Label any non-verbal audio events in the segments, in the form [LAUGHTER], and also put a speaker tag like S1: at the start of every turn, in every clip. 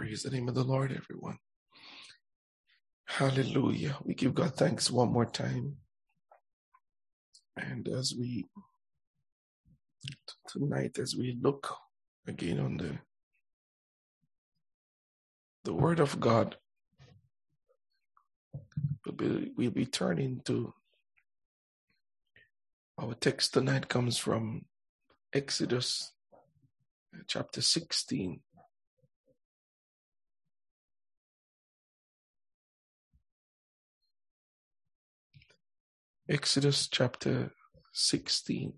S1: Praise the name of the Lord, everyone. Hallelujah. We give God thanks one more time. And as we, tonight, as we look again on the, the Word of God, we'll be, we'll be turning to our text tonight comes from Exodus uh, chapter 16. Exodus chapter 16.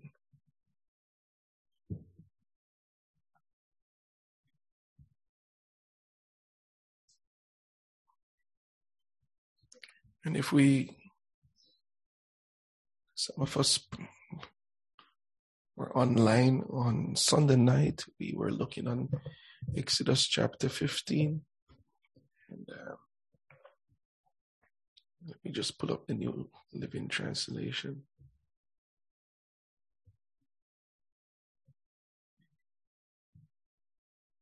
S1: And if we, some of us were online on Sunday night, we were looking on Exodus chapter 15. And uh, let me just pull up the New Living Translation.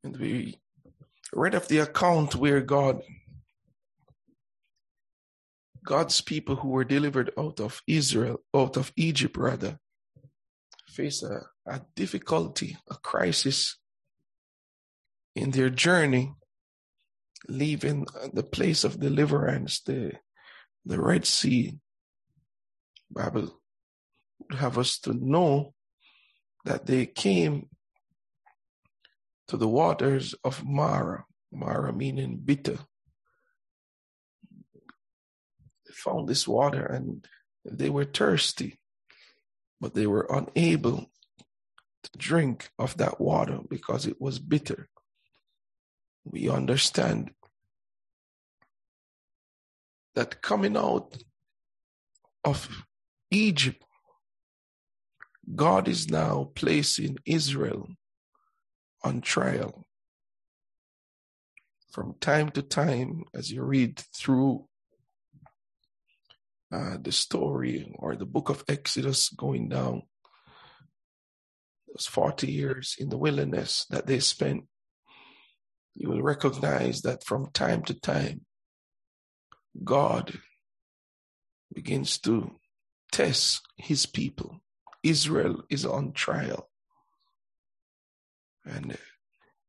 S1: And we read of the account where God, God's people who were delivered out of Israel, out of Egypt rather, face a, a difficulty, a crisis in their journey, leaving the place of deliverance, the the Red Sea, Bible would have us to know that they came to the waters of Marah, Marah meaning bitter. They found this water and they were thirsty, but they were unable to drink of that water because it was bitter. We understand that coming out of Egypt, God is now placing Israel on trial. From time to time, as you read through uh, the story or the book of Exodus going down, those 40 years in the wilderness that they spent, you will recognize that from time to time, God begins to test his people. Israel is on trial. And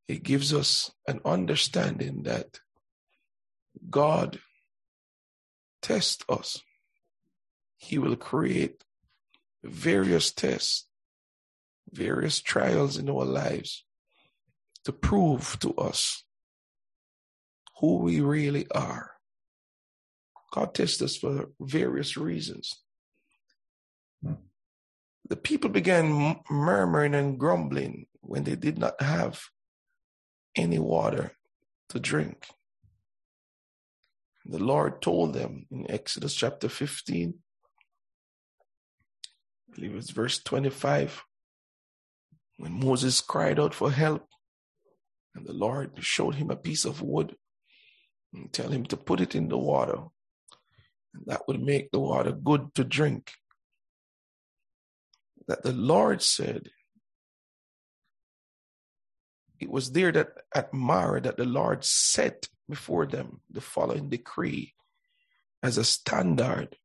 S1: it gives us an understanding that God tests us. He will create various tests, various trials in our lives to prove to us who we really are God tests us for various reasons. Hmm. The people began murmuring and grumbling when they did not have any water to drink. The Lord told them in Exodus chapter 15, I believe it's verse 25, when Moses cried out for help, and the Lord showed him a piece of wood and tell him to put it in the water that would make the water good to drink. That the Lord said, it was there that at Marah that the Lord set before them the following decree as a standard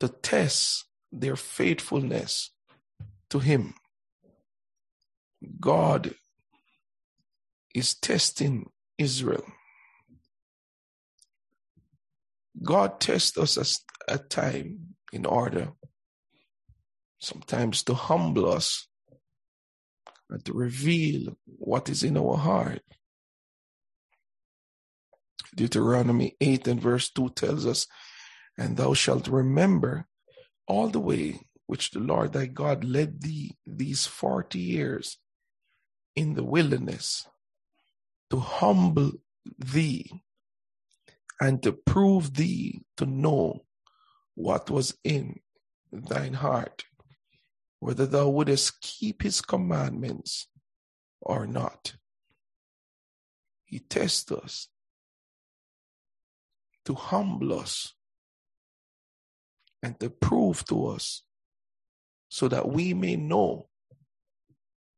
S1: to test their faithfulness to Him. God is testing Israel God tests us at time in order sometimes to humble us and to reveal what is in our heart. Deuteronomy 8 and verse 2 tells us, And thou shalt remember all the way which the Lord thy God led thee these 40 years in the wilderness to humble thee and to prove thee to know what was in thine heart, whether thou wouldest keep his commandments or not. He tests us to humble us and to prove to us so that we may know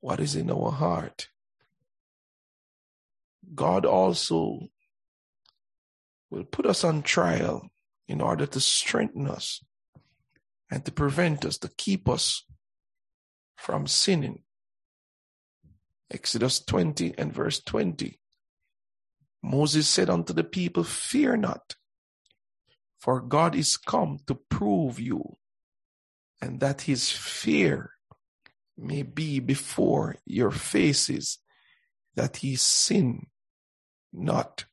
S1: what is in our heart. God also will put us on trial in order to strengthen us and to prevent us, to keep us from sinning. Exodus 20 and verse 20. Moses said unto the people, Fear not, for God is come to prove you, and that his fear may be before your faces, that he sin not.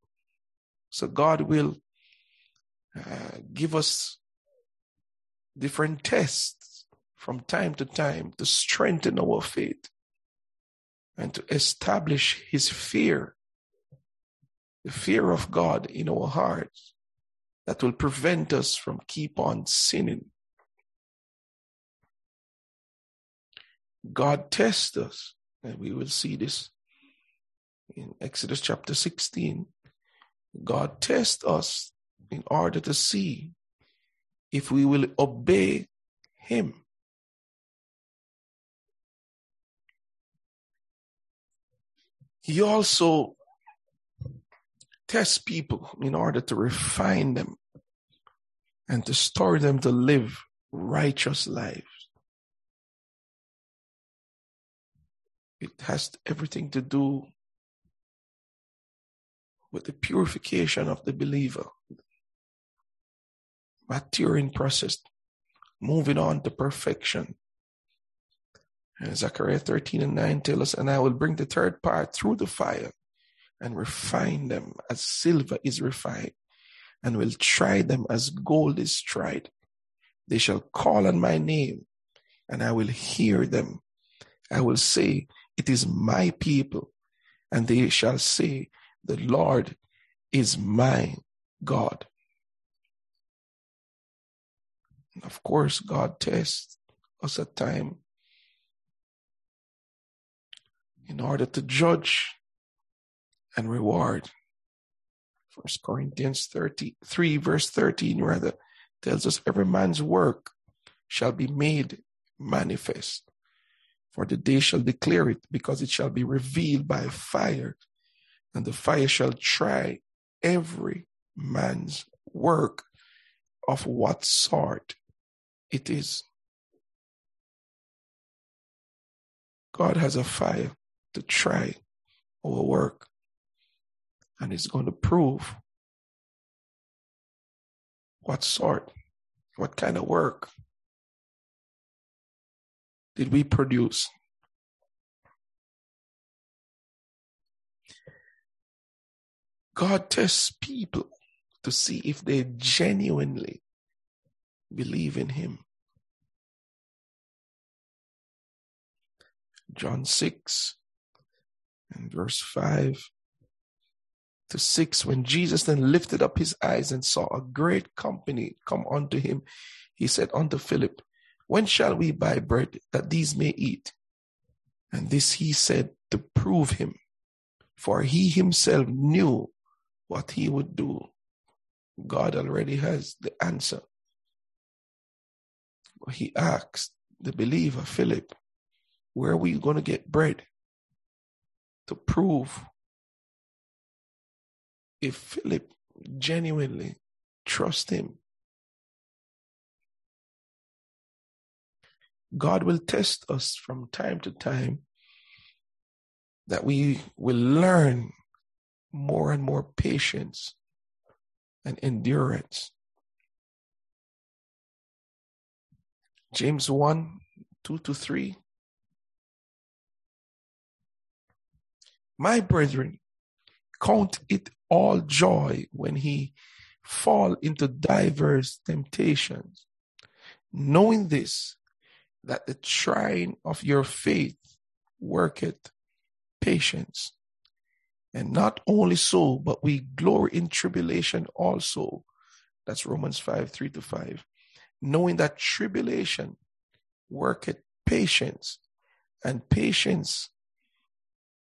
S1: So God will uh, give us different tests from time to time to strengthen our faith and to establish his fear, the fear of God in our hearts that will prevent us from keep on sinning. God tests us, and we will see this in Exodus chapter 16. God tests us in order to see if we will obey Him. He also tests people in order to refine them and to store them to live righteous lives. It has everything to do with the purification of the believer, maturing process, moving on to perfection. And Zechariah 13 and 9 tell us, and I will bring the third part through the fire and refine them as silver is refined, and will try them as gold is tried. They shall call on my name, and I will hear them. I will say, It is my people, and they shall say, The Lord is my God. Of course, God tests us at time in order to judge and reward. First Corinthians 33 verse 13 rather tells us every man's work shall be made manifest. For the day shall declare it because it shall be revealed by fire and the fire shall try every man's work of what sort it is. God has a fire to try our work, and it's going to prove what sort, what kind of work did we produce. God tests people to see if they genuinely believe in Him. John 6 and verse 5 to 6 when Jesus then lifted up his eyes and saw a great company come unto him, he said unto Philip, When shall we buy bread that these may eat? And this he said to prove him, for he himself knew what he would do. God already has the answer. He asked the believer, Philip, where are we going to get bread? To prove if Philip genuinely trusts him. God will test us from time to time that we will learn more and more patience and endurance. James 1 2 to 3. My brethren, count it all joy when he fall into diverse temptations, knowing this, that the trying of your faith worketh patience. And not only so, but we glory in tribulation also. That's Romans 5 3 to 5. Knowing that tribulation worketh patience, and patience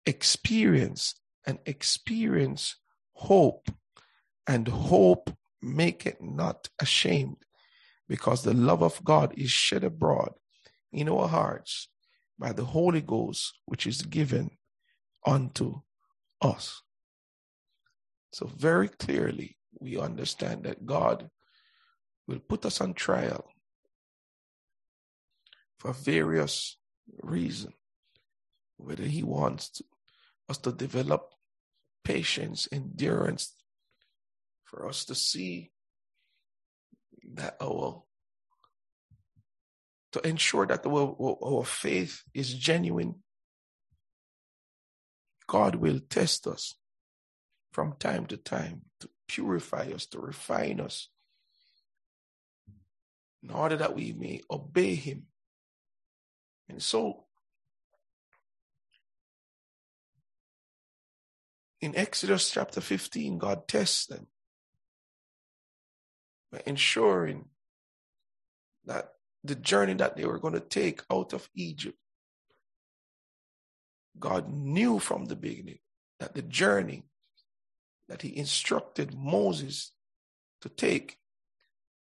S1: experience, and experience hope, and hope make it not ashamed, because the love of God is shed abroad in our hearts by the Holy Ghost, which is given unto us. So, very clearly, we understand that God will put us on trial for various reasons, whether He wants to, us to develop patience, endurance, for us to see that our to ensure that our, our faith is genuine. God will test us from time to time to purify us, to refine us, in order that we may obey Him. And so, in Exodus chapter 15, God tests them by ensuring that the journey that they were going to take out of Egypt, God knew from the beginning that the journey that he instructed Moses to take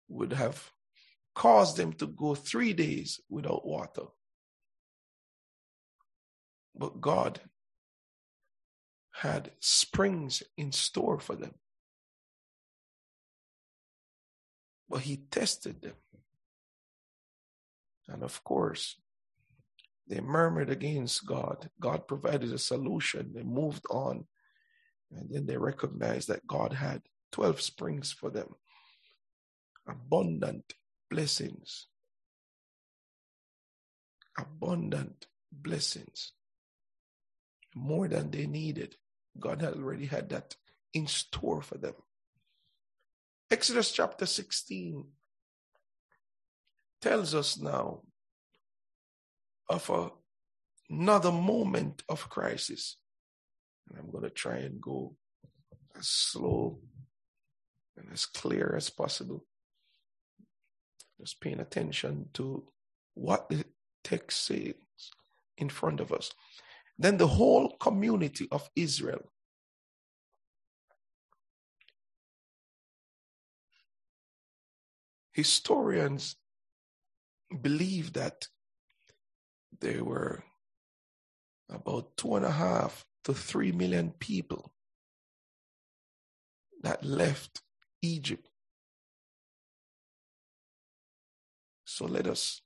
S1: would have caused them to go three days without water. But God had springs in store for them. But he tested them. And of course, they murmured against God. God provided a solution. They moved on. And then they recognized that God had 12 springs for them, abundant blessings. Abundant blessings. More than they needed. God had already had that in store for them. Exodus chapter 16 tells us now of a, another moment of crisis. And I'm going to try and go as slow and as clear as possible. Just paying attention to what the text says in front of us. Then the whole community of Israel historians believe that there were about two and a half to three million people that left Egypt. So let us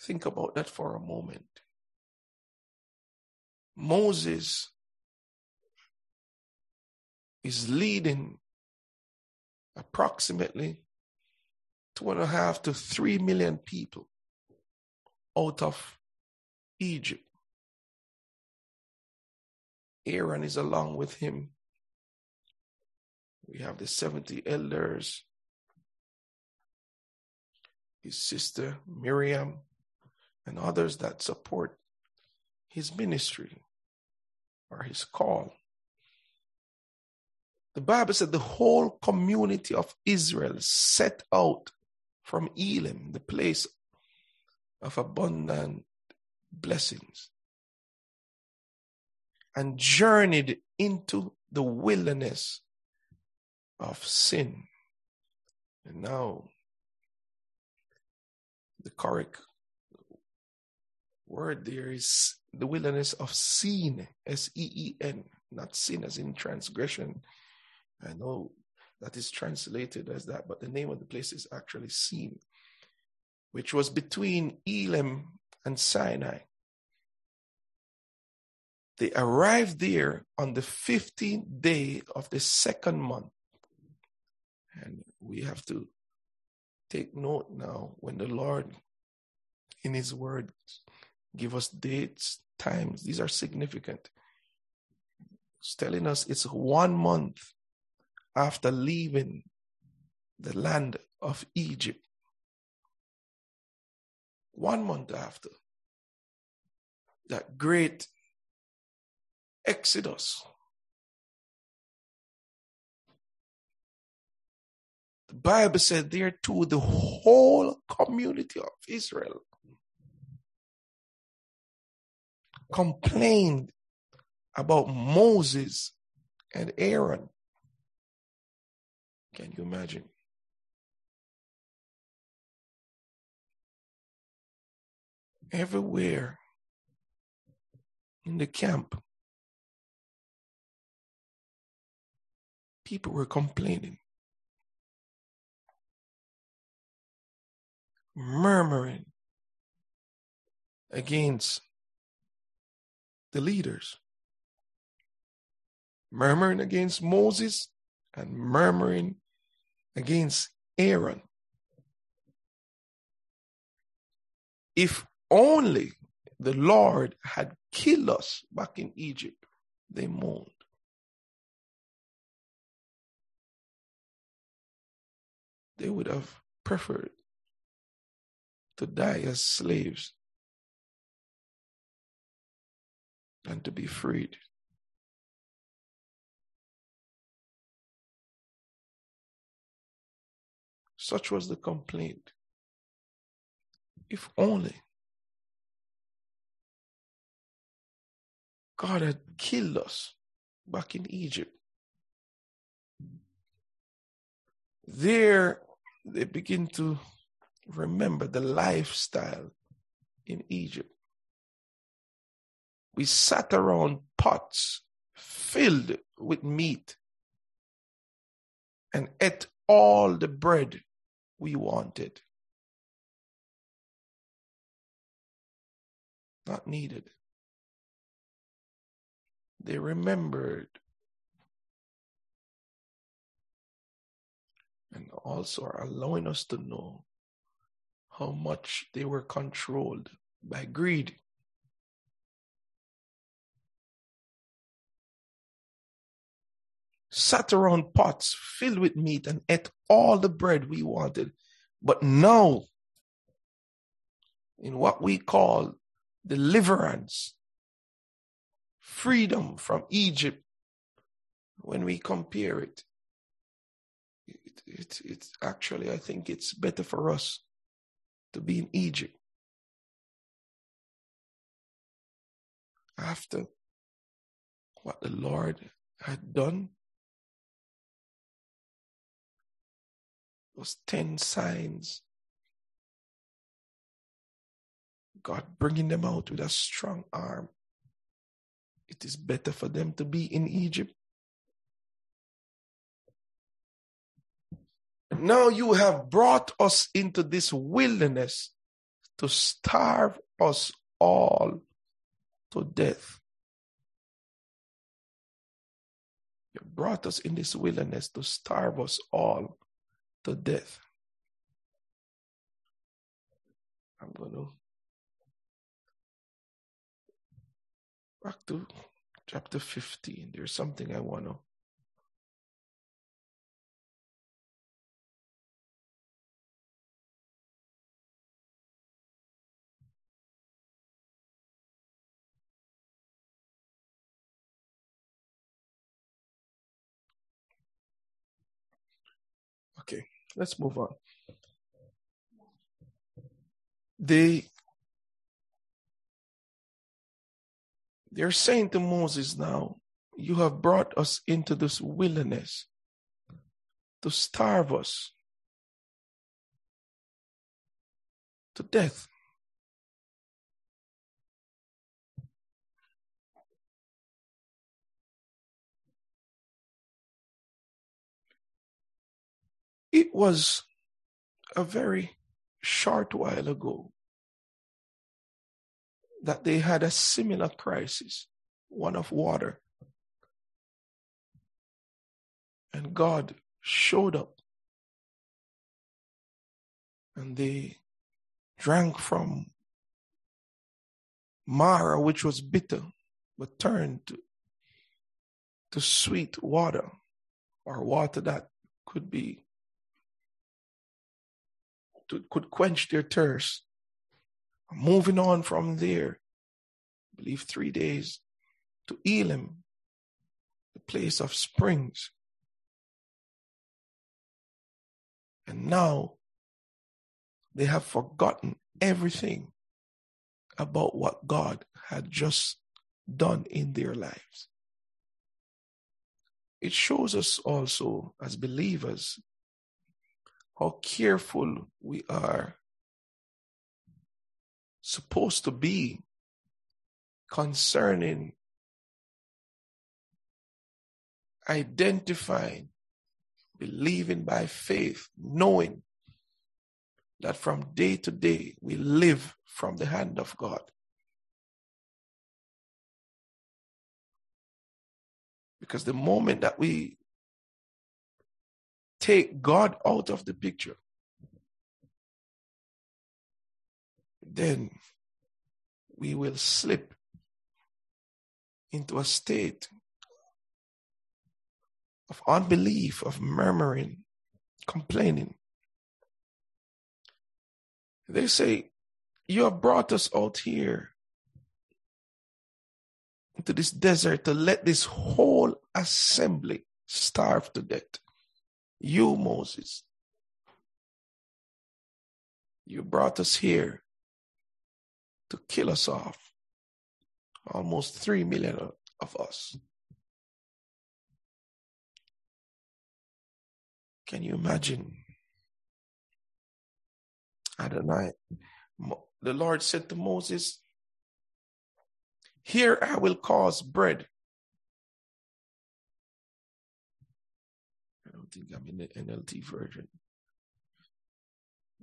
S1: think about that for a moment. Moses is leading approximately two and a half to three million people out of Egypt. Aaron is along with him. We have the 70 elders, his sister Miriam, and others that support his ministry or his call. The Bible said the whole community of Israel set out from Elim, the place of abundant blessings, and journeyed into the wilderness of sin. And now, the correct word there is the wilderness of sin, S E E N, not sin as in transgression. I know that is translated as that, but the name of the place is actually Sin, which was between Elim and Sinai. They arrived there on the 15th day of the second month. And we have to take note now when the Lord, in His Word, give us dates, times. These are significant. It's telling us it's one month after leaving the land of Egypt. One month after that great exodus, the Bible said there too the whole community of Israel complained about Moses and Aaron. Can you imagine? Everywhere in the camp, People were complaining, murmuring against the leaders, murmuring against Moses and murmuring against Aaron. If only the Lord had killed us back in Egypt, they moaned. They would have preferred to die as slaves than to be freed. Such was the complaint. If only God had killed us back in Egypt. There, they begin to remember the lifestyle in Egypt. We sat around pots filled with meat and ate all the bread we wanted. Not needed. They remembered and also are allowing us to know how much they were controlled by greed. Sat around pots filled with meat and ate all the bread we wanted. But now, in what we call deliverance, freedom from Egypt, when we compare it, it, it, it's actually, I think it's better for us to be in Egypt. After what the Lord had done, those 10 signs, God bringing them out with a strong arm. It is better for them to be in Egypt. Now you have brought us into this wilderness to starve us all to death. You brought us in this wilderness to starve us all to death. I'm going to back to chapter 15. There's something I want to Okay, let's move on. They they're saying to Moses now, you have brought us into this wilderness to starve us to death. It was a very short while ago that they had a similar crisis, one of water. And God showed up. And they drank from Marah, which was bitter, but turned to, to sweet water or water that could be to, could quench their thirst. Moving on from there, I believe three days to Elim, the place of springs. And now they have forgotten everything about what God had just done in their lives. It shows us also as believers how careful we are supposed to be concerning identifying believing by faith, knowing that from day to day we live from the hand of God. Because the moment that we take God out of the picture, then we will slip into a state of unbelief, of murmuring, complaining. They say, You have brought us out here into this desert to let this whole assembly starve to death. You, Moses, you brought us here to kill us off. Almost three million of us. Can you imagine? Adonai, the Lord said to Moses, Here I will cause bread. I don't think I'm in the NLT version.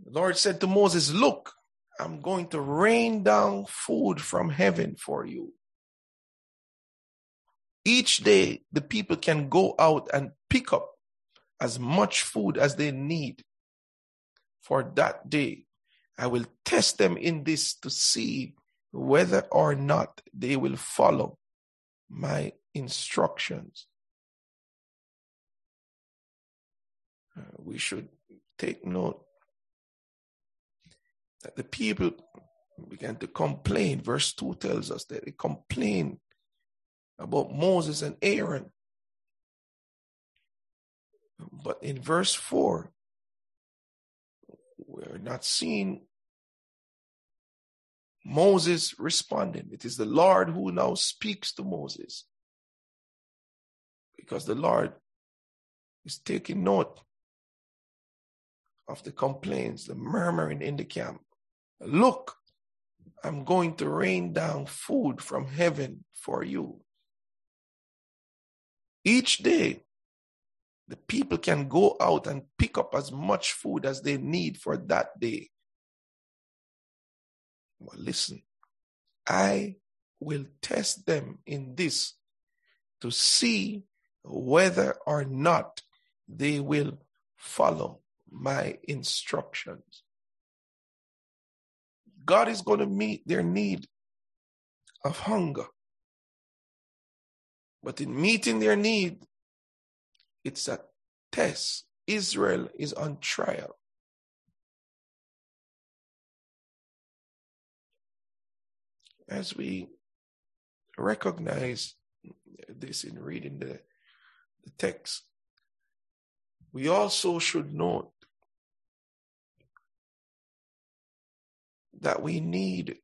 S1: The Lord said to Moses, Look, I'm going to rain down food from heaven for you. Each day, the people can go out and pick up as much food as they need for that day. I will test them in this to see whether or not they will follow my instructions. Uh, we should take note that the people began to complain. Verse 2 tells us that they complained about Moses and Aaron. But in verse 4, we're not seeing Moses responding. It is the Lord who now speaks to Moses. Because the Lord is taking note of the complaints, the murmuring in the camp. Look, I'm going to rain down food from heaven for you. Each day, the people can go out and pick up as much food as they need for that day. Well, listen, I will test them in this to see whether or not they will follow my instructions. God is going to meet their need of hunger. But in meeting their need, it's a test. Israel is on trial. As we recognize this in reading the, the text, we also should note that we need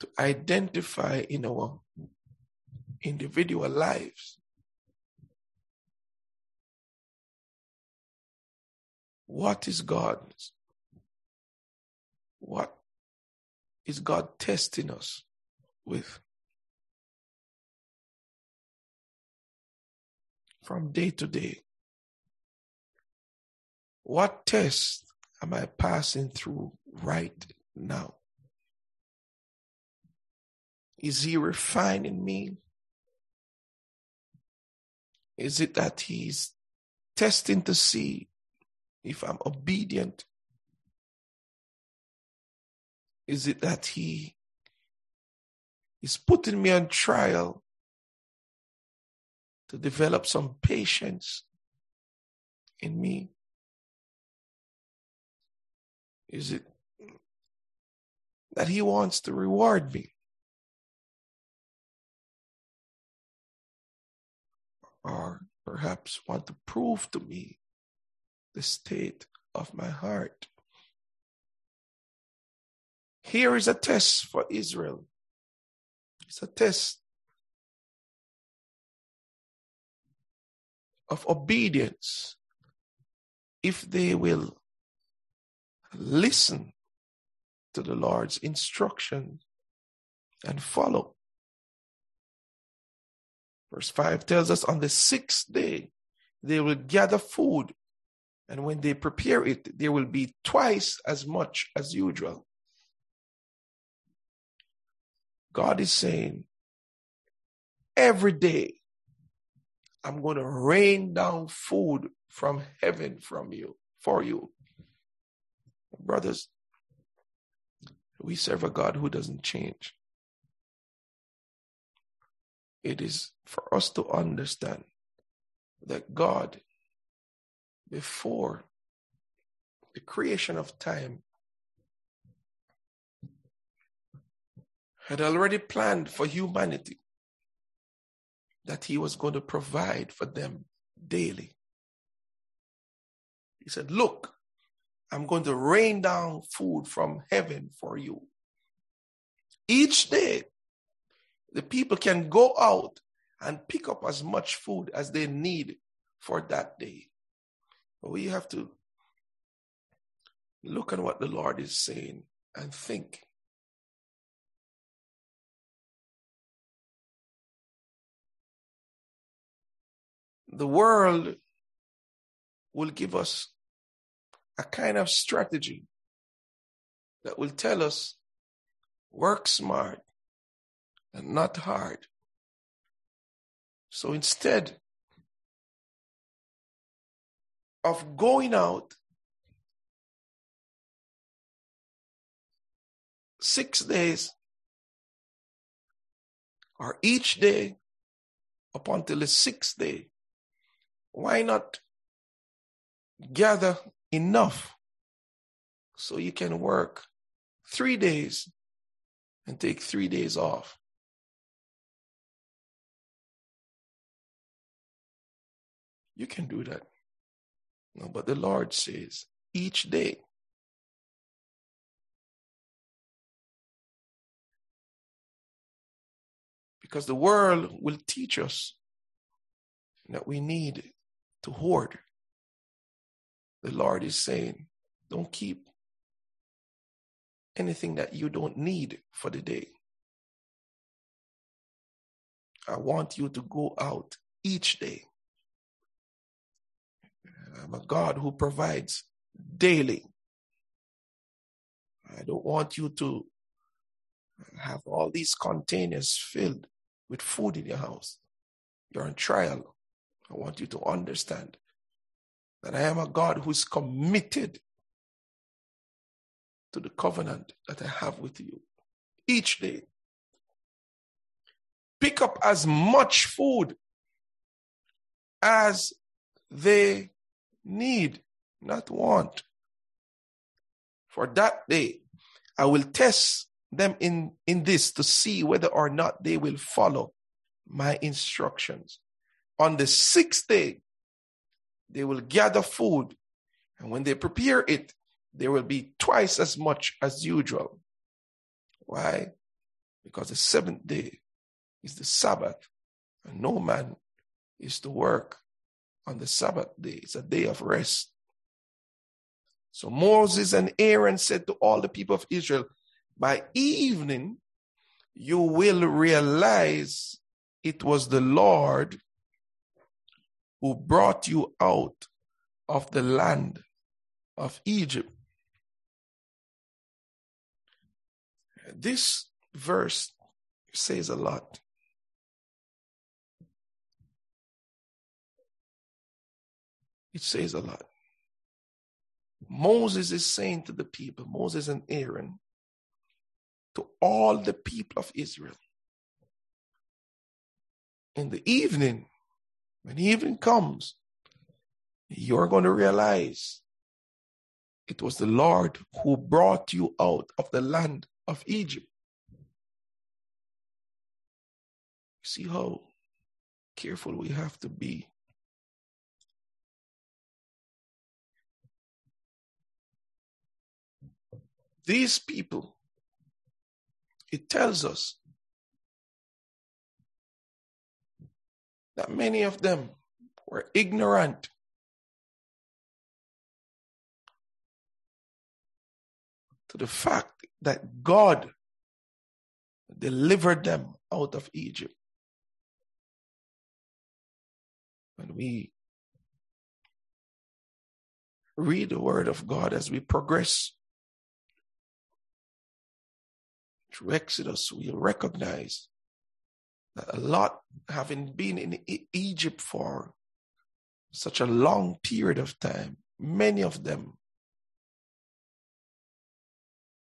S1: to identify in our individual lives what is God? What is God testing us with? From day to day. What test am I passing through right now? Is he refining me? Is it that he's testing to see if I'm obedient? Is it that he is putting me on trial to develop some patience in me? Is it that he wants to reward me? Or perhaps want to prove to me the state of my heart. Here is a test for Israel. It's a test of obedience. If they will listen to the Lord's instruction and follow. Verse 5 tells us on the sixth day, they will gather food. And when they prepare it, there will be twice as much as usual. God is saying, every day, I'm going to rain down food from heaven from you, for you. Brothers, we serve a God who doesn't change. It is for us to understand that God, before the creation of time, had already planned for humanity that he was going to provide for them daily. He said, Look, I'm going to rain down food from heaven for you. Each day, the people can go out and pick up as much food as they need for that day. But we have to look at what the Lord is saying and think. The world will give us a kind of strategy that will tell us work smart and not hard. So instead of going out six days or each day up until the sixth day, why not gather enough so you can work three days and take three days off? You can do that. No, but the Lord says each day. Because the world will teach us that we need to hoard. The Lord is saying, don't keep anything that you don't need for the day. I want you to go out each day I'm a God who provides daily. I don't want you to have all these containers filled with food in your house. You're on trial. I want you to understand that I am a God who's committed to the covenant that I have with you each day. Pick up as much food as they need, not want. For that day, I will test them in, in this to see whether or not they will follow my instructions. On the sixth day, they will gather food, and when they prepare it, there will be twice as much as usual. Why? Because the seventh day is the Sabbath, and no man is to work on the Sabbath day. It's a day of rest. So Moses and Aaron said to all the people of Israel, by evening, you will realize it was the Lord who brought you out of the land of Egypt. This verse says a lot. It says a lot. Moses is saying to the people, Moses and Aaron, to all the people of Israel, in the evening, when even comes, you're going to realize it was the Lord who brought you out of the land of Egypt. See how careful we have to be These people, it tells us that many of them were ignorant to the fact that God delivered them out of Egypt. When we read the word of God as we progress through Exodus, we'll recognize a lot, having been in Egypt for such a long period of time, many of them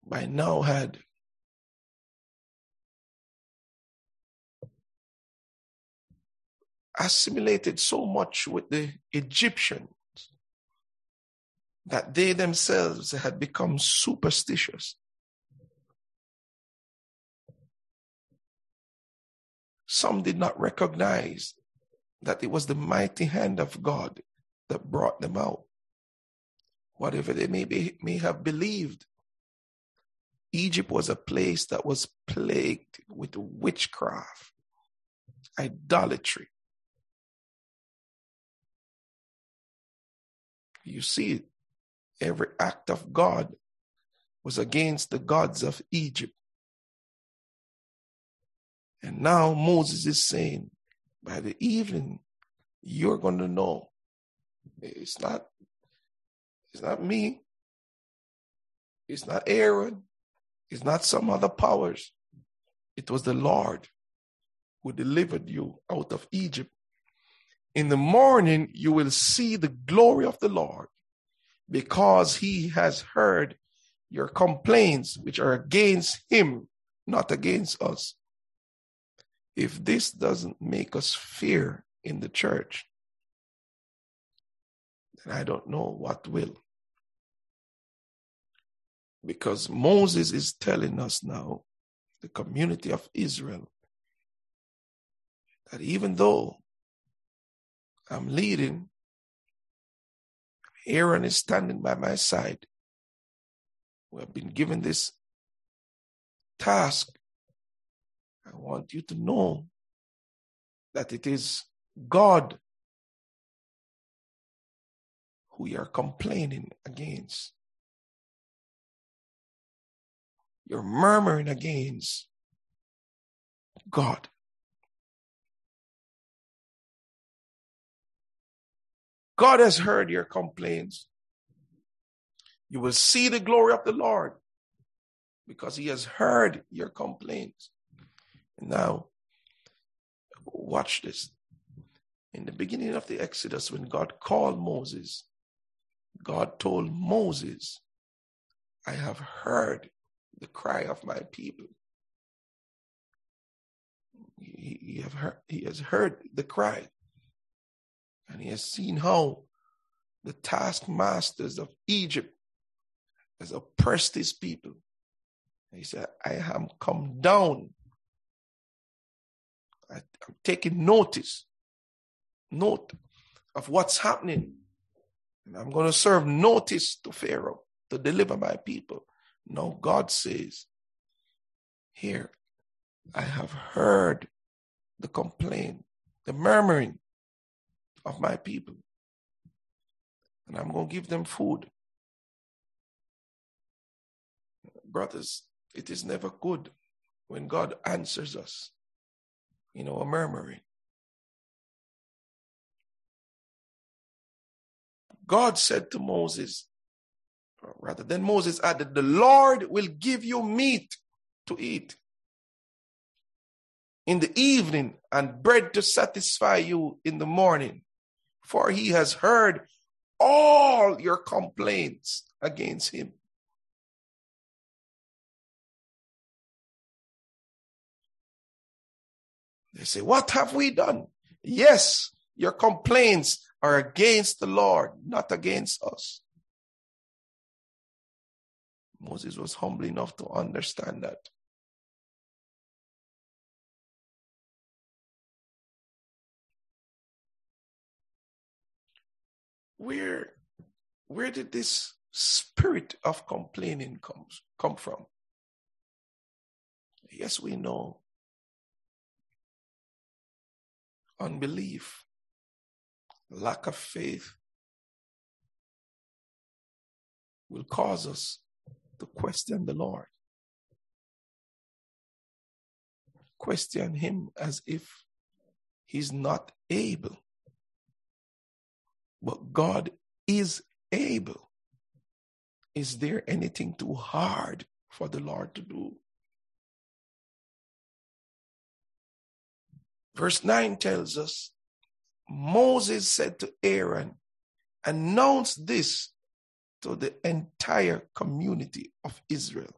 S1: by now had assimilated so much with the Egyptians that they themselves had become superstitious. Some did not recognize that it was the mighty hand of God that brought them out. Whatever they may, be, may have believed, Egypt was a place that was plagued with witchcraft, idolatry. You see. Every act of God was against the gods of Egypt. And now Moses is saying, by the evening, you're going to know. It's not, it's not me. It's not Aaron. It's not some other powers. It was the Lord who delivered you out of Egypt. In the morning, you will see the glory of the Lord because he has heard your complaints, which are against him, not against us. If this doesn't make us fear in the church, then I don't know what will. Because Moses is telling us now, the community of Israel, that even though I'm leading, Aaron is standing by my side. We have been given this task. I want you to know that it is God who you are complaining against. You're murmuring against God. God has heard your complaints. You will see the glory of the Lord because he has heard your complaints. Now, watch this. In the beginning of the Exodus, when God called Moses, God told Moses, I have heard the cry of my people. He, he, have heard, he has heard the cry. And he has seen how the taskmasters of Egypt has oppressed his people. He said, I am come down. I'm taking notice, note of what's happening. And I'm going to serve notice to Pharaoh to deliver my people. No, God says, Here, I have heard the complaint, the murmuring of my people. And I'm going to give them food. Brothers, it is never good when God answers us in a murmuring. God said to Moses, rather than Moses added, The Lord will give you meat to eat in the evening and bread to satisfy you in the morning for he has heard all your complaints against him. They say, What have we done? Yes, your complaints are against the Lord, not against us. Moses was humble enough to understand that. where where did this spirit of complaining comes come from? Yes, we know. Unbelief, lack of faith will cause us to question the Lord. Question him as if he's not able but God is able. Is there anything too hard for the Lord to do? Verse 9 tells us Moses said to Aaron, Announce this to the entire community of Israel.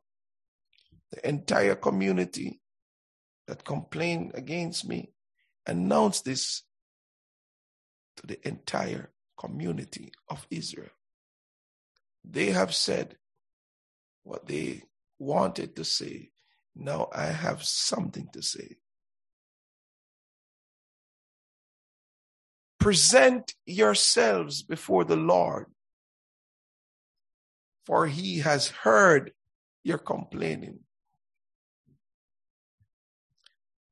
S1: The entire community that complained against me, announce this to the entire community of Israel. They have said what they wanted to say. Now I have something to say. Present yourselves before the Lord, for he has heard your complaining.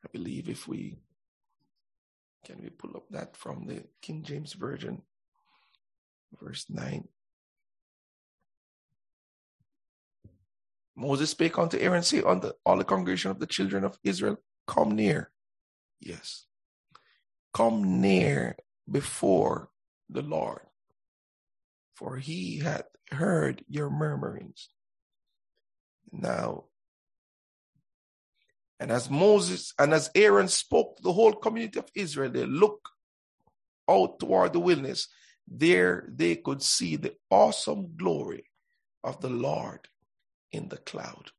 S1: I believe if we can we pull up that from the King James Version, verse 9. Moses spake unto Aaron, say unto all the congregation of the children of Israel, Come near. Yes. Come near before the Lord, for he hath heard your murmurings. Now, and as Moses and as Aaron spoke to the whole community of Israel, they looked out toward the wilderness. There they could see the awesome glory of the Lord in the cloud.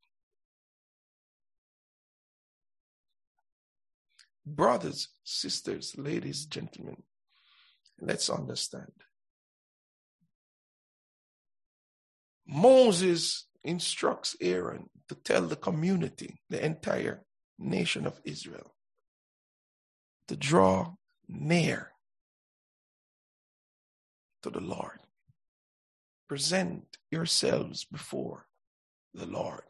S1: Brothers, sisters, ladies, gentlemen, Let's understand. Moses instructs Aaron to tell the community, the entire nation of Israel, to draw near to the Lord. Present yourselves before the Lord.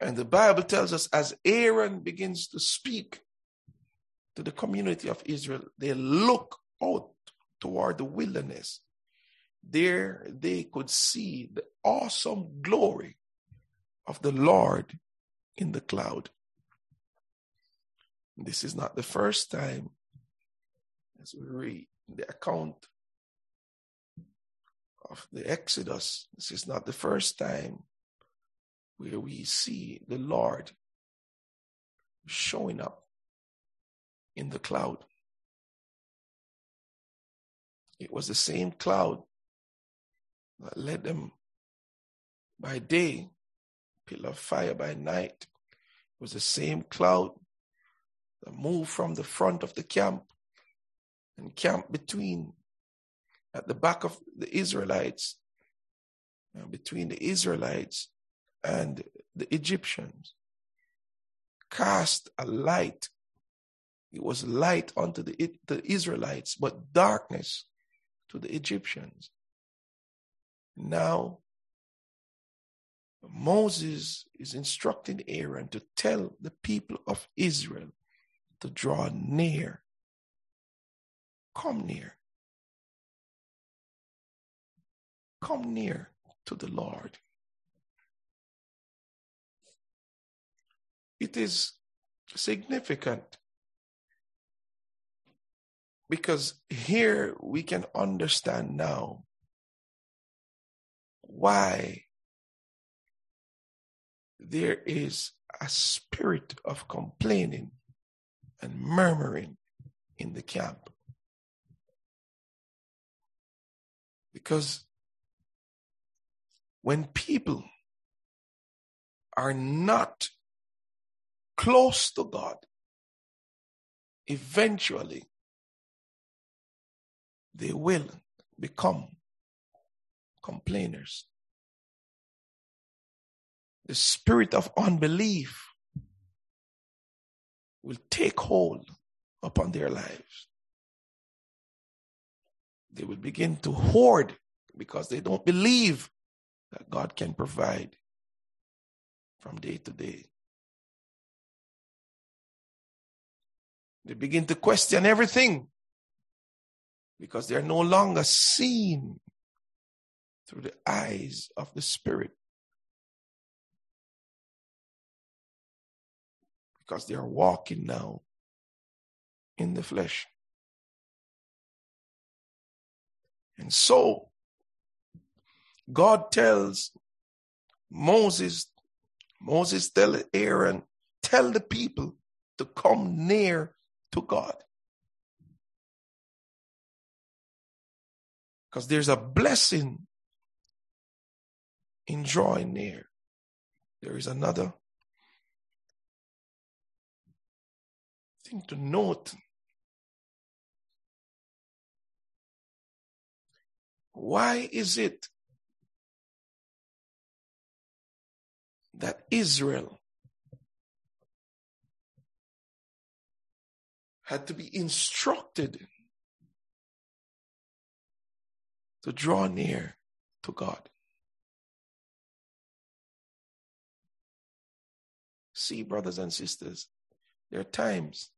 S1: And the Bible tells us as Aaron begins to speak to the community of Israel, they look out toward the wilderness. There they could see the awesome glory of the Lord in the cloud. This is not the first time, as we read the account of the Exodus, this is not the first time where we see the Lord showing up in the cloud. It was the same cloud that led them by day, pillar of fire by night. It was the same cloud that moved from the front of the camp and camped between at the back of the Israelites, uh, between the Israelites and the Egyptians cast a light. It was light unto the, the Israelites, but darkness to the Egyptians. Now, Moses is instructing Aaron to tell the people of Israel to draw near. Come near. Come near to the Lord. It is significant because here we can understand now why there is a spirit of complaining and murmuring in the camp. Because when people are not close to God, eventually they will become complainers. The spirit of unbelief will take hold upon their lives. They will begin to hoard because they don't believe that God can provide from day to day. They begin to question everything because they are no longer seen through the eyes of the Spirit. Because they are walking now in the flesh. And so God tells Moses, Moses tell Aaron, tell the people to come near to God. Because there's a blessing in drawing near. There is another thing to note. Why is it that Israel had to be instructed to draw near to God. See, brothers and sisters, there are times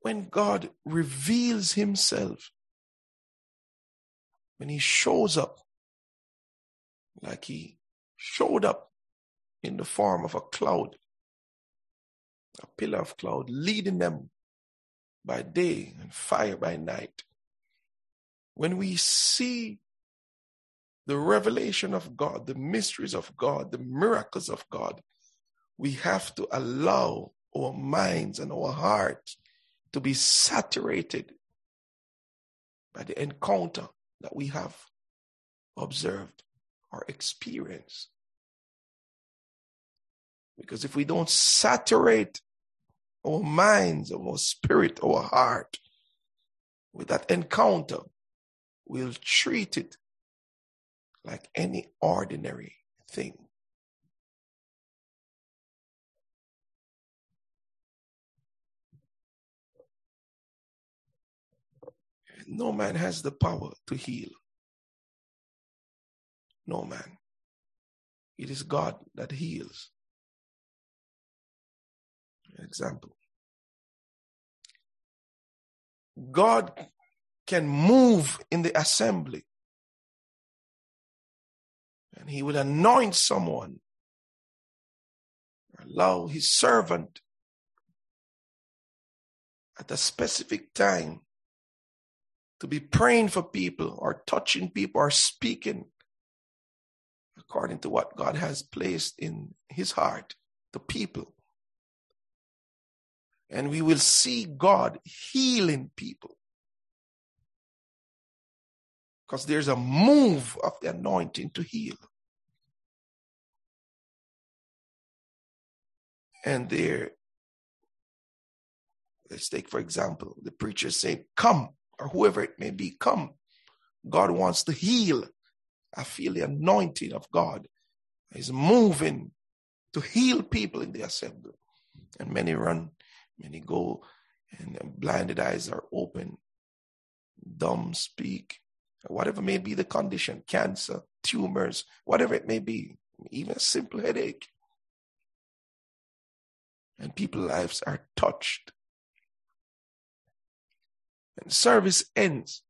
S1: when God reveals himself, when he shows up, like he showed up in the form of a cloud, a pillar of cloud, leading them by day and fire by night. When we see the revelation of God, the mysteries of God, the miracles of God, we have to allow our minds and our hearts to be saturated by the encounter that we have observed or experienced. Because if we don't saturate our minds, our spirit, our heart with that encounter, we'll treat it like any ordinary thing. No man has the power to heal. No man. It is God that heals. Example. God can move in the assembly and he will anoint someone, allow his servant at a specific time to be praying for people or touching people or speaking according to what God has placed in his heart to people. And we will see God healing people. Because there's a move of the anointing to heal. And there, let's take for example, the preacher saying, Come, or whoever it may be, come. God wants to heal. I feel the anointing of God is moving to heal people in the assembly. And many run, many go, and blinded eyes are open, dumb speak, whatever may be the condition, cancer, tumors, whatever it may be, even a simple headache. And people's lives are touched. And service ends.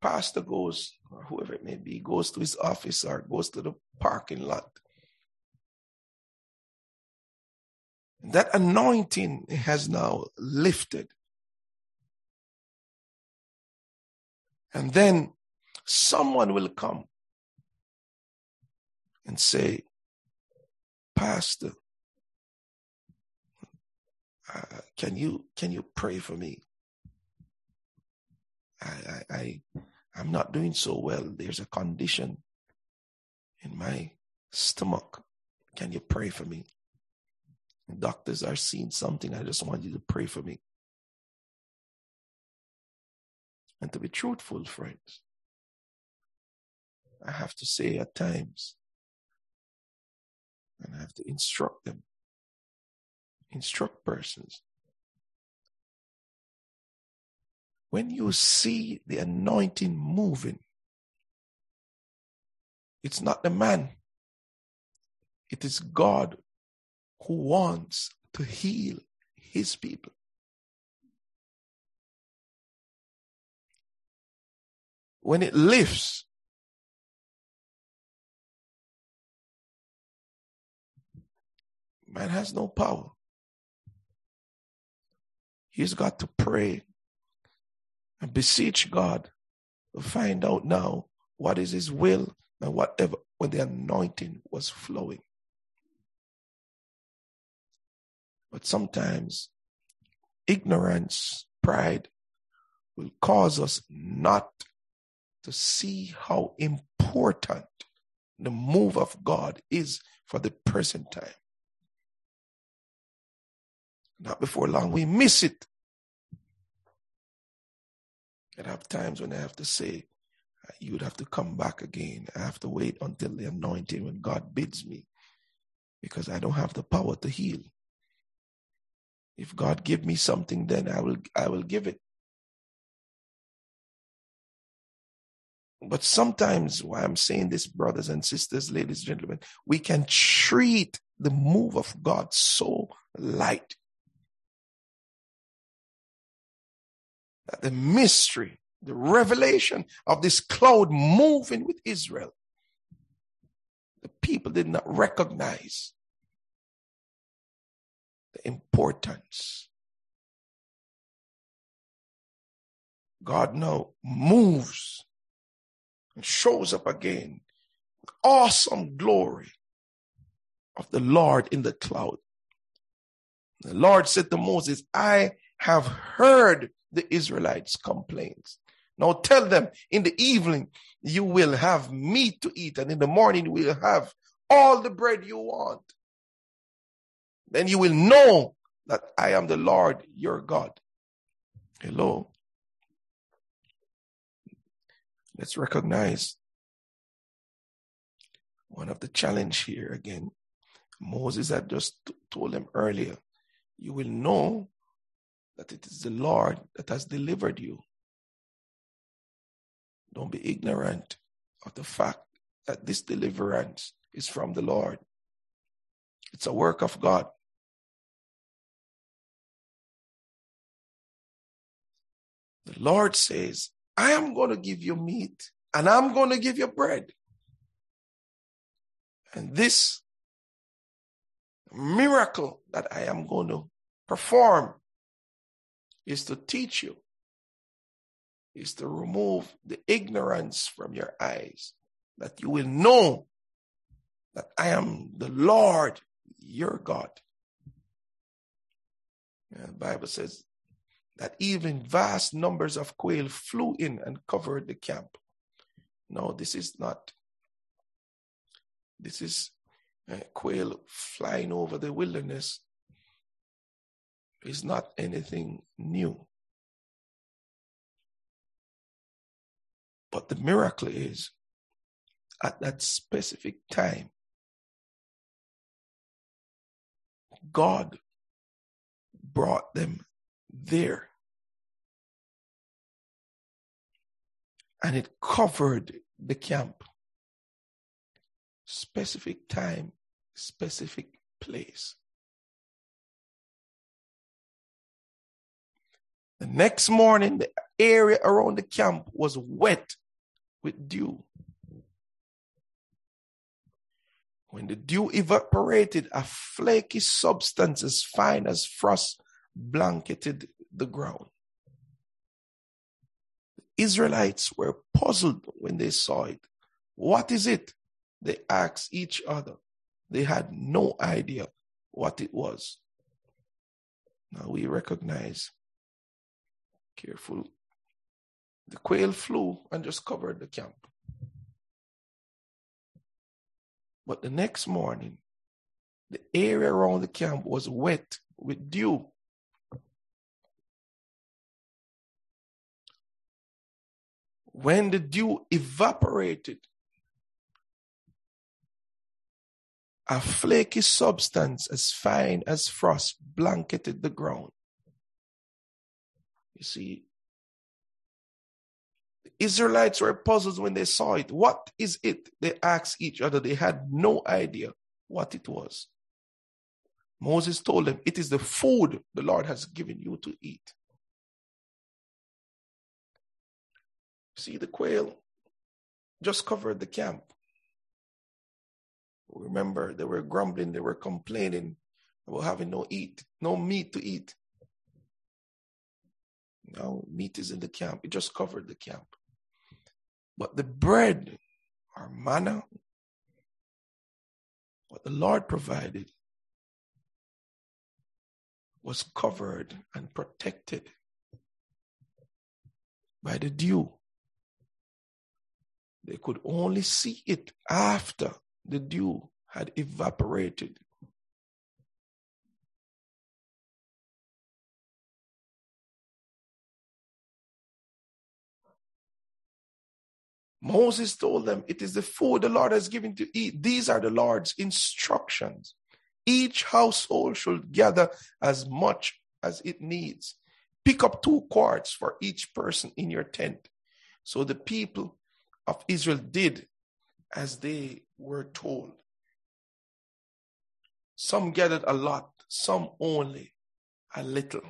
S1: Pastor goes, or whoever it may be, goes to his office or goes to the parking lot. That anointing has now lifted. And then someone will come and say, Pastor, uh, can you can you pray for me? I, I, I I'm not doing so well. There's a condition in my stomach. Can you pray for me? Doctors are seeing something. I just want you to pray for me. And to be truthful, friends, I have to say at times, and I have to instruct them, instruct persons. When you see the anointing moving, it's not the man, it is God who wants to heal his people. when it lifts, man has no power. He's got to pray and beseech God to find out now what is his will and whatever when the anointing was flowing. But sometimes ignorance, pride will cause us not to see how important the move of God is for the present time. Not before long, we miss it. And have times when I have to say, uh, you would have to come back again. I have to wait until the anointing when God bids me because I don't have the power to heal. If God give me something, then I will, I will give it. But sometimes why I'm saying this, brothers and sisters, ladies and gentlemen, we can treat the move of God so light. That the mystery, the revelation of this cloud moving with Israel, the people did not recognize importance. God now moves and shows up again. Awesome glory of the Lord in the cloud. The Lord said to Moses, I have heard the Israelites' complaints. Now tell them in the evening you will have meat to eat, and in the morning you will have all the bread you want. Then you will know that I am the Lord your God. Hello. Let's recognize one of the challenge here again. Moses had just told them earlier, you will know that it is the Lord that has delivered you. Don't be ignorant of the fact that this deliverance is from the Lord. It's a work of God. The Lord says, I am going to give you meat and I'm going to give you bread. And this miracle that I am going to perform is to teach you, is to remove the ignorance from your eyes, that you will know that I am the Lord your God. And the Bible says that even vast numbers of quail flew in and covered the camp. No, this is not. This is uh, quail flying over the wilderness is not anything new. But the miracle is at that specific time, God brought them there. And it covered the camp. Specific time, specific place. The next morning, the area around the camp was wet with dew. When the dew evaporated, a flaky substance as fine as frost blanketed the ground. Israelites were puzzled when they saw it. What is it? They asked each other. They had no idea what it was. Now we recognize Careful. The quail flew and just covered the camp. But the next morning, the area around the camp was wet with dew. When the dew evaporated, a flaky substance as fine as frost blanketed the ground. You see, the Israelites were puzzled when they saw it. What is it? They asked each other. They had no idea what it was. Moses told them, It is the food the Lord has given you to eat. See, the quail just covered the camp. Remember, they were grumbling, they were complaining about having no eat, no meat to eat. Now, meat is in the camp. It just covered the camp. But the bread or manna, what the Lord provided, was covered and protected by the dew. They could only see it after the dew had evaporated. Moses told them, It is the food the Lord has given to eat. These are the Lord's instructions. Each household should gather as much as it needs. Pick up two quarts for each person in your tent. So the people of Israel did as they were told. Some gathered a lot, some only a little.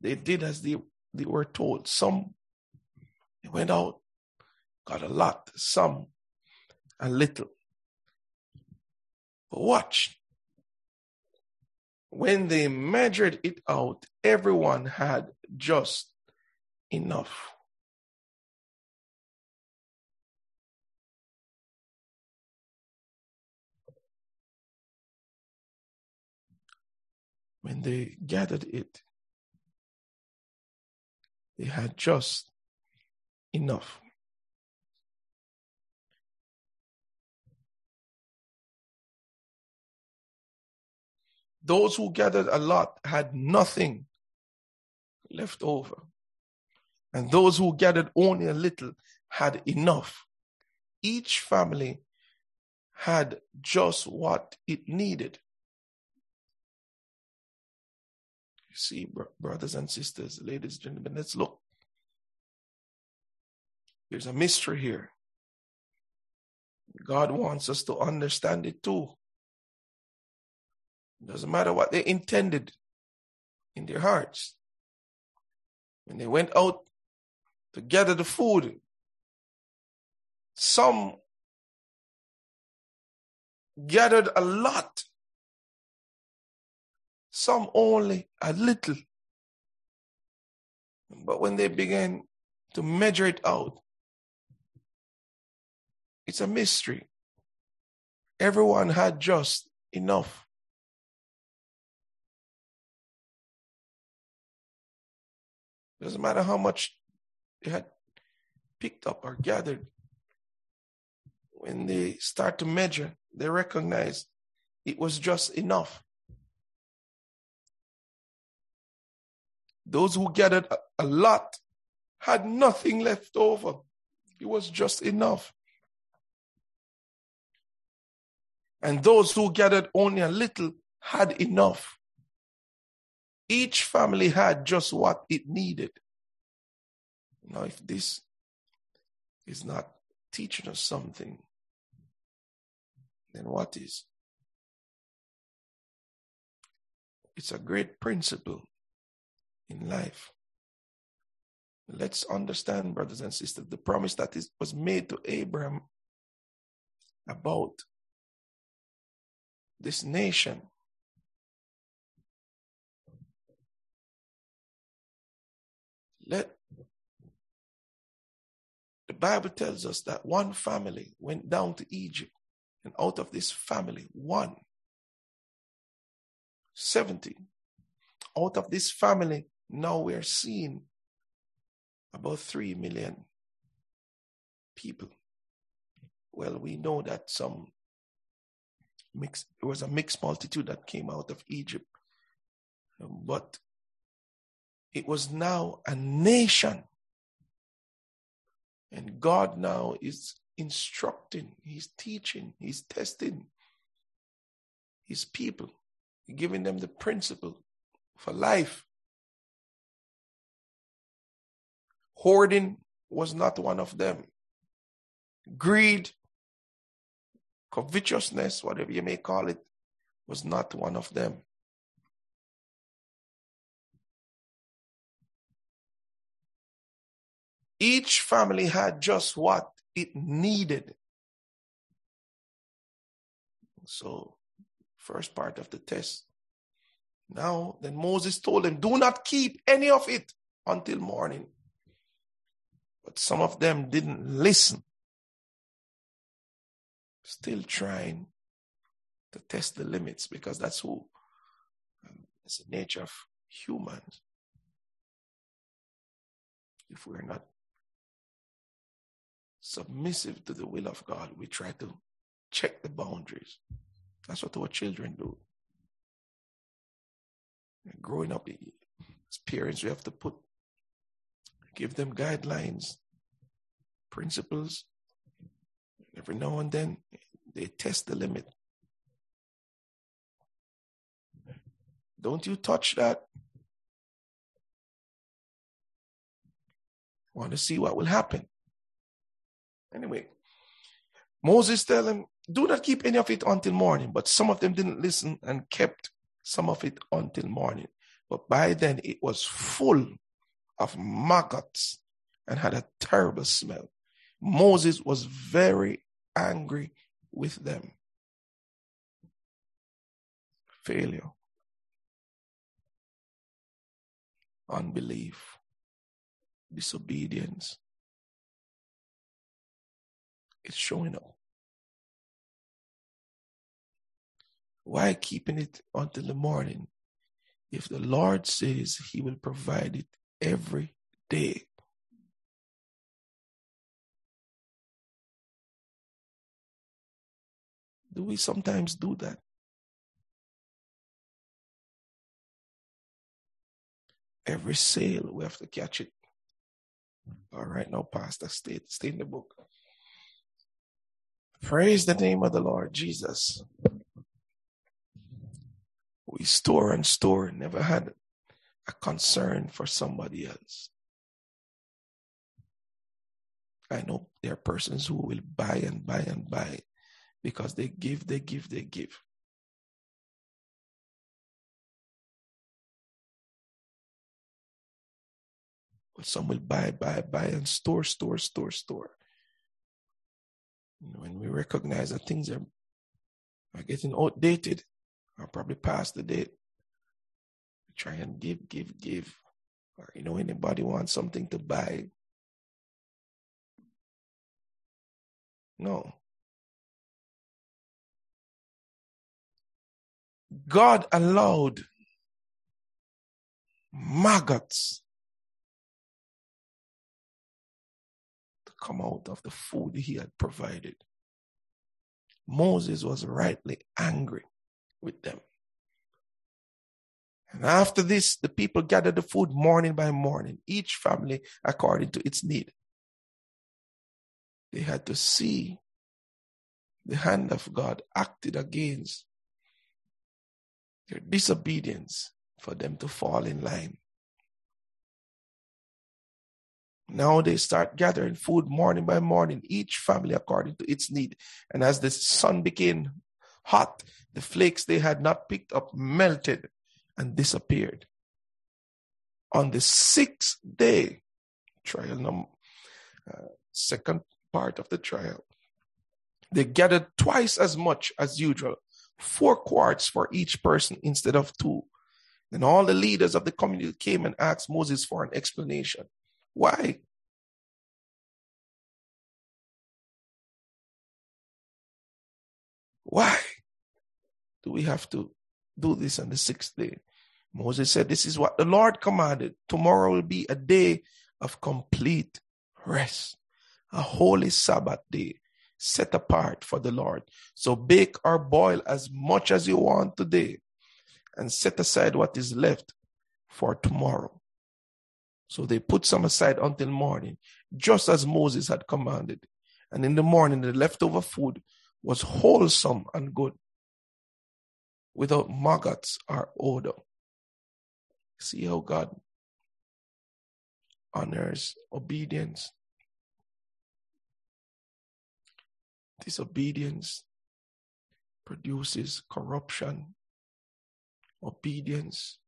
S1: They did as they, they were told. Some they went out, got a lot, some a little. But watch. When they measured it out, everyone had just enough. When they gathered it, they had just enough. Those who gathered a lot had nothing left over. And those who gathered only a little had enough. Each family had just what it needed. You see, brothers and sisters, ladies and gentlemen, let's look. There's a mystery here. God wants us to understand it too. Doesn't matter what they intended in their hearts. When they went out to gather the food, some gathered a lot, some only a little. But when they began to measure it out, it's a mystery. Everyone had just enough. Doesn't matter how much they had picked up or gathered. When they start to measure, they recognize it was just enough. Those who gathered a lot had nothing left over. It was just enough. And those who gathered only a little had enough. Each family had just what it needed. Now, if this is not teaching us something, then what is? It's a great principle in life. Let's understand, brothers and sisters, the promise that is, was made to Abraham about this nation Let the Bible tells us that one family went down to Egypt, and out of this family, one, 70. Out of this family, now we're seeing about 3 million people. Well, we know that some mix, it was a mixed multitude that came out of Egypt. Um, but it was now a nation. And God now is instructing, He's teaching, He's testing His people, giving them the principle for life. Hoarding was not one of them. Greed, covetousness, whatever you may call it, was not one of them. Each family had just what it needed. So, first part of the test Now, then Moses told them, Do not keep any of it until morning. But some of them didn't listen. Still trying to test the limits because that's who, um, it's the nature of humans. If we're not submissive to the will of God, we try to check the boundaries. That's what our children do. And growing up, as parents, we have to put, give them guidelines, principles. Every now and then, they test the limit. Don't you touch that. Want to see what will happen. Anyway, Moses tell them, do not keep any of it until morning. But some of them didn't listen and kept some of it until morning. But by then it was full of maggots and had a terrible smell. Moses was very angry with them. Failure, unbelief, disobedience, it's showing up. Why keeping it until the morning if the Lord says he will provide it every day? Do we sometimes do that? Every sale, we have to catch it. All right, now, Pastor, stay, stay in the book. Praise the name of the Lord Jesus. We store and store, never had a concern for somebody else. I know there are persons who will buy and buy and buy because they give, they give, they give. But some will buy, buy, buy and store, store, store, store when we recognize that things are, are getting outdated or probably past the date, try and give, give, give. Or, you know, anybody wants something to buy. No. God allowed maggots to come out of the food he had provided. Moses was rightly angry with them. And after this, the people gathered the food morning by morning, each family according to its need. They had to see the hand of God acted against their disobedience for them to fall in line. Now they start gathering food morning by morning, each family according to its need. And as the sun became hot, the flakes they had not picked up melted and disappeared. On the sixth day, trial number, uh, second part of the trial, they gathered twice as much as usual, four quarts for each person instead of two. Then all the leaders of the community came and asked Moses for an explanation. Why? Why do we have to do this on the sixth day? Moses said, This is what the Lord commanded. Tomorrow will be a day of complete rest, a holy Sabbath day set apart for the Lord. So bake or boil as much as you want today and set aside what is left for tomorrow. So they put some aside until morning, just as Moses had commanded. And in the morning, the leftover food was wholesome and good, without maggots or odor. See how God honors obedience. Disobedience produces corruption. Obedience,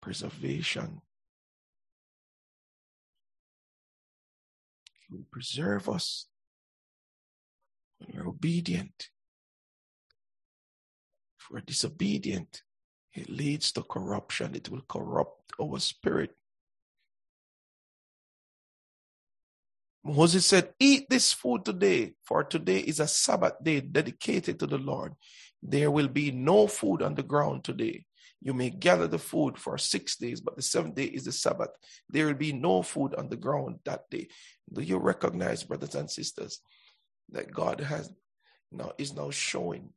S1: preservation. He will preserve us when we're obedient. We're disobedient, It leads to corruption. It will corrupt our spirit. Moses said, Eat this food today, for today is a Sabbath day dedicated to the Lord. There will be no food on the ground today. You may gather the food for six days, but the seventh day is the Sabbath. There will be no food on the ground that day. Do you recognize, brothers and sisters, that God has now is now showing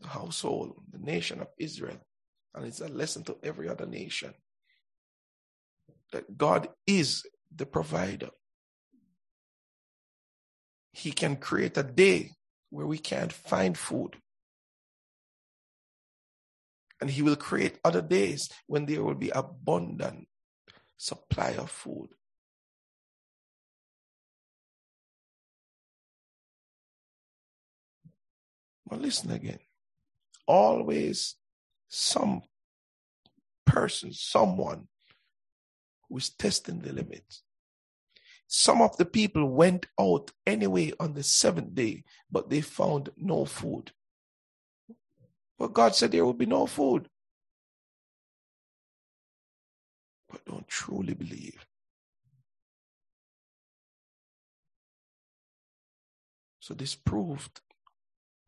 S1: the household, the nation of Israel, and it's a lesson to every other nation that God is the provider. He can create a day where we can't find food. And he will create other days when there will be abundant supply of food. But listen again. Always some person, someone who is testing the limits. Some of the people went out anyway on the seventh day, but they found no food. But God said there will be no food. But don't truly believe. So this proved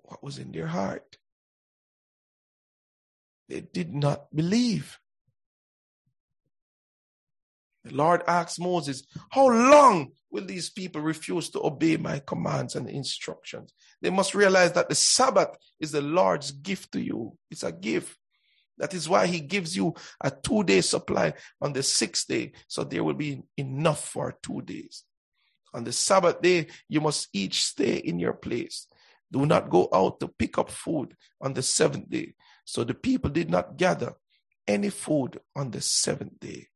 S1: what was in their heart. They did not believe. The Lord asked Moses, How long will these people refuse to obey my commands and instructions? They must realize that the Sabbath is the Lord's gift to you. It's a gift. That is why he gives you a two day supply on the sixth day, so there will be enough for two days. On the Sabbath day, you must each stay in your place. Do not go out to pick up food on the seventh day. So the people did not gather any food on the seventh day.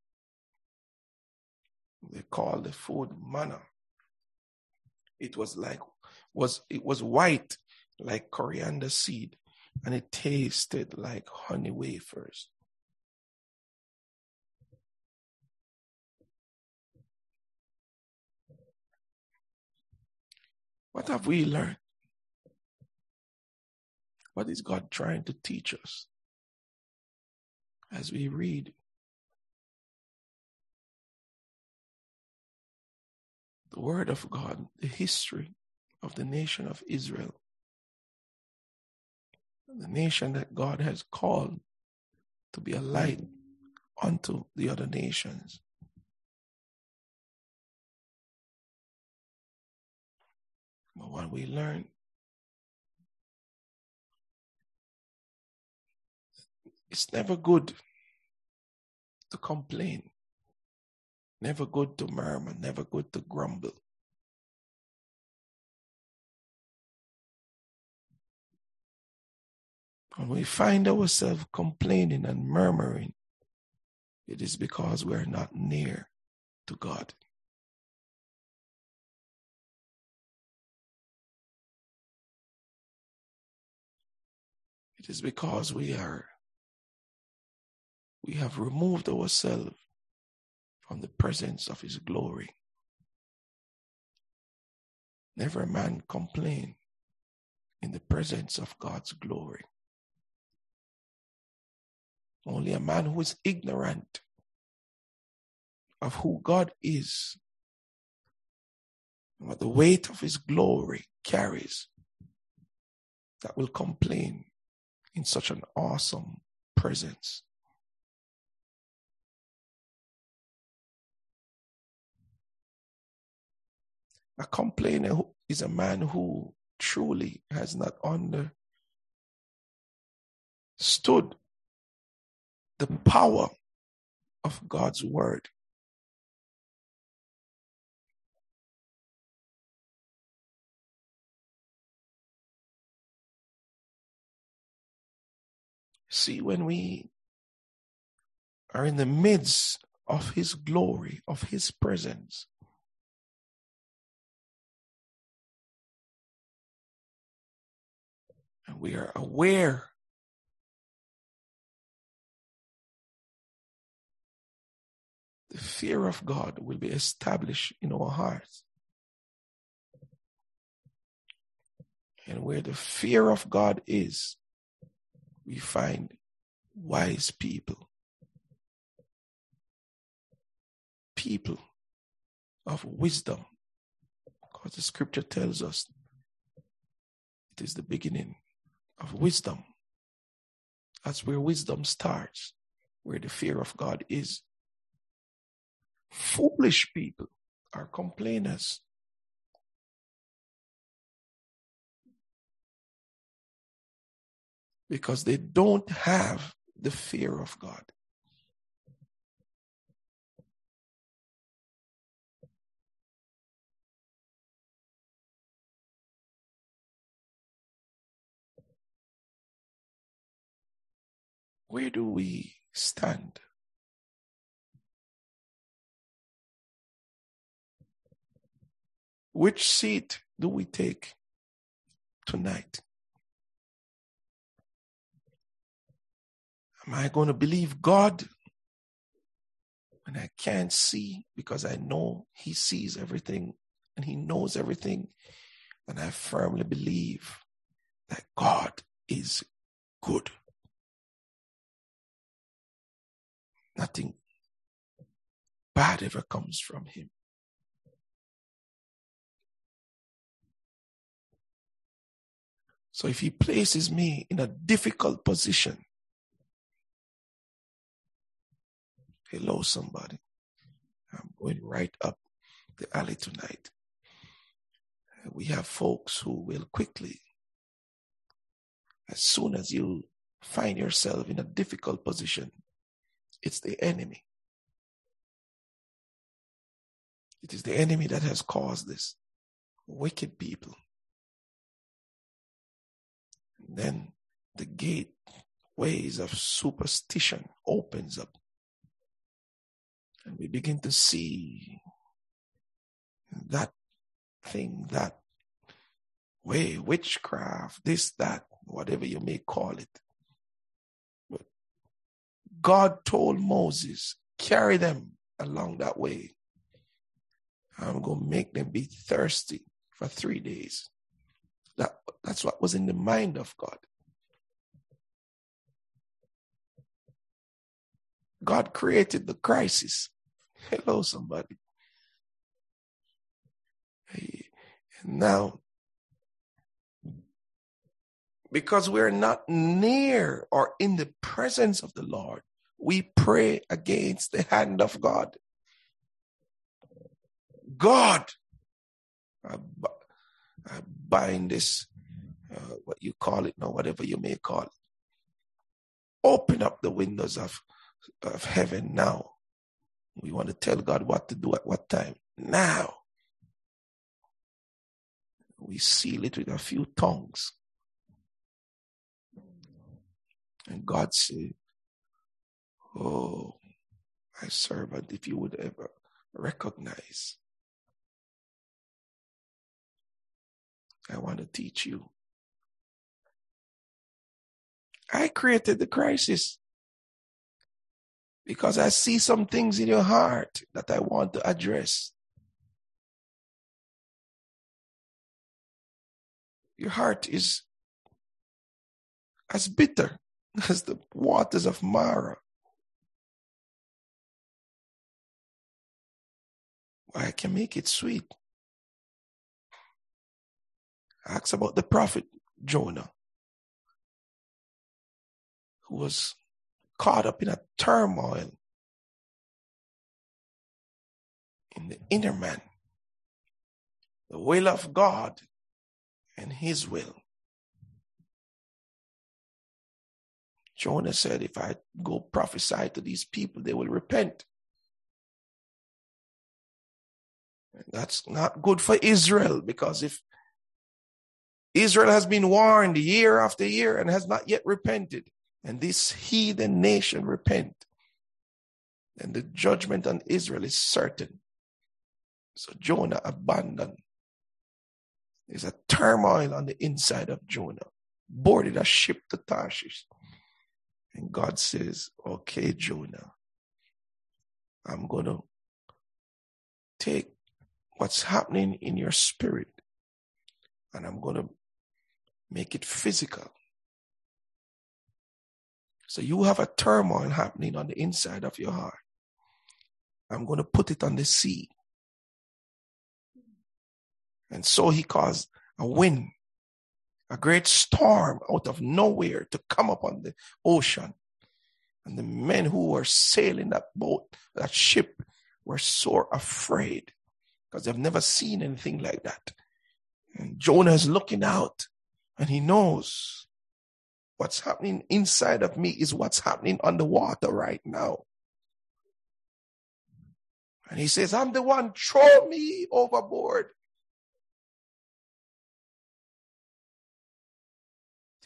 S1: They called the food manna. It was like was it was white like coriander seed, and it tasted like honey wafers. What have we learned? What is God trying to teach us as we read the Word of God, the history of the nation of Israel, the nation that God has called to be a light unto the other nations. But what we learn it's never good to complain. Never good to murmur, never good to grumble. When we find ourselves complaining and murmuring, it is because we are not near to God. It is because we are we have removed ourselves from the presence of his glory. Never a man complain in the presence of God's glory. Only a man who is ignorant of who God is, and what the weight of his glory carries, that will complain in such an awesome presence. A complainer is a man who truly has not understood the power of God's word. See, when we are in the midst of His glory, of His presence, we are aware. The fear of God will be established in our hearts. And where the fear of God is, we find wise people, people of wisdom, because the scripture tells us it is the beginning of wisdom. That's where wisdom starts, where the fear of God is. Foolish people are complainers. Because they don't have the fear of God. Where do we stand? Which seat do we take tonight? Am I going to believe God when I can't see because I know He sees everything and He knows everything? And I firmly believe that God is good. Nothing bad ever comes from him. So if he places me in a difficult position, hello, somebody. I'm going right up the alley tonight. We have folks who will quickly, as soon as you find yourself in a difficult position, it's the enemy. It is the enemy that has caused this. Wicked people. And then the gateways of superstition opens up. And we begin to see that thing, that way, witchcraft, this, that, whatever you may call it. God told Moses, carry them along that way. I'm going to make them be thirsty for three days. That, that's what was in the mind of God. God created the crisis. [LAUGHS] Hello, somebody. Hey, now, because we're not near or in the presence of the Lord, we pray against the hand of God. God, I, I bind this, uh, what you call it now, whatever you may call it. Open up the windows of, of heaven now. We want to tell God what to do at what time. Now. We seal it with a few tongues. And God said, Oh, my servant, if you would ever recognize, I want to teach you. I created the crisis because I see some things in your heart that I want to address. Your heart is as bitter as the waters of Marah. I can make it sweet. Ask about the prophet Jonah, who was caught up in a turmoil in the inner man, the will of God and his will. Jonah said, If I go prophesy to these people, they will repent. And That's not good for Israel because if Israel has been warned year after year and has not yet repented, and this heathen nation repent, then the judgment on Israel is certain. So Jonah abandoned. There's a turmoil on the inside of Jonah, boarded a ship to Tarshish. And God says, Okay, Jonah, I'm going to take what's happening in your spirit and I'm going to make it physical. So you have a turmoil happening on the inside of your heart. I'm going to put it on the sea. And so he caused a wind, a great storm out of nowhere to come upon the ocean. And the men who were sailing that boat, that ship, were so afraid because they've never seen anything like that. And Jonah is looking out and he knows what's happening inside of me is what's happening on the water right now. And he says, I'm the one, throw me overboard.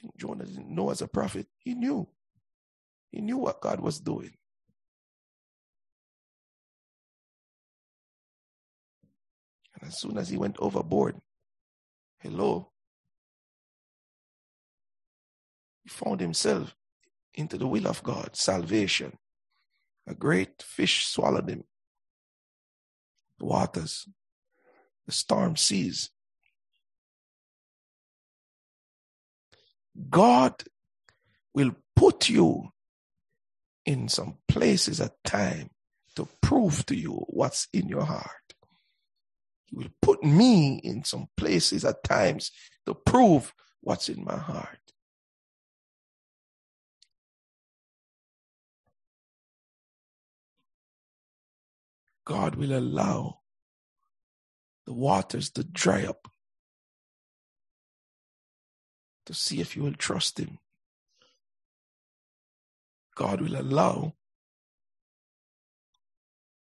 S1: Think Jonah didn't know as a prophet. He knew. He knew what God was doing. And as soon as he went overboard, hello, he found himself into the will of God, salvation. A great fish swallowed him. The waters, the storm seas. God will put you in some places at time to prove to you what's in your heart. He will put me in some places at times to prove what's in my heart. God will allow the waters to dry up to see if you will trust Him. God will allow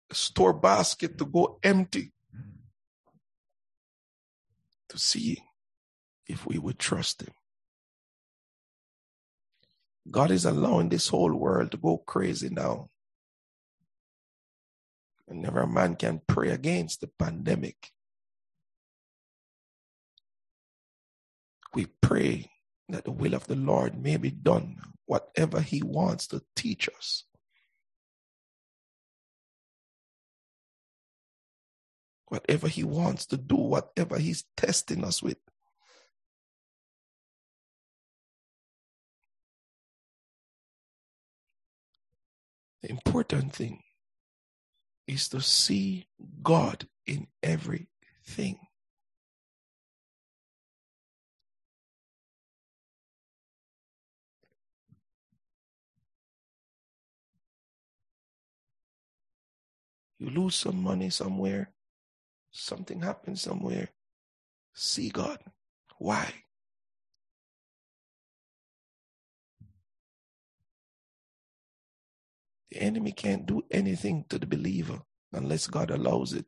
S1: a store basket to go empty to see if we would trust Him. God is allowing this whole world to go crazy now. And never a man can pray against the pandemic. We pray that the will of the Lord may be done, whatever He wants to teach us. whatever he wants to do, whatever he's testing us with. The important thing is to see God in everything. You lose some money somewhere, Something happens somewhere. See God. Why? The enemy can't do anything to the believer unless God allows it.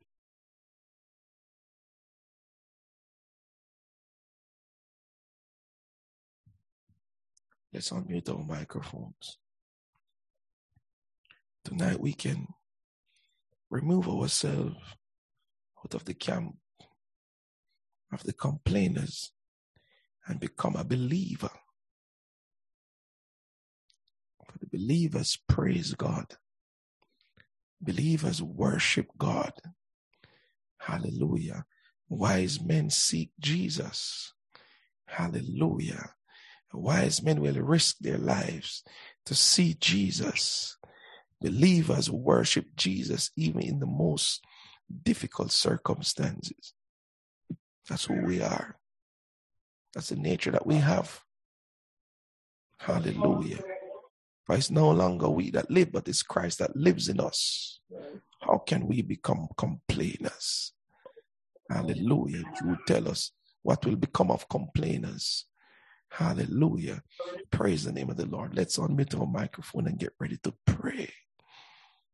S1: Let's unmute our microphones. Tonight we can remove ourselves out of the camp of the complainers and become a believer. For the believers praise God. Believers worship God. Hallelujah. Wise men seek Jesus. Hallelujah. Wise men will risk their lives to see Jesus. Believers worship Jesus even in the most difficult circumstances. That's who we are. That's the nature that we have. Hallelujah. For it's no longer we that live, but it's Christ that lives in us. How can we become complainers? Hallelujah. You tell us what will become of complainers. Hallelujah. Praise the name of the Lord. Let's unmute our microphone and get ready to pray.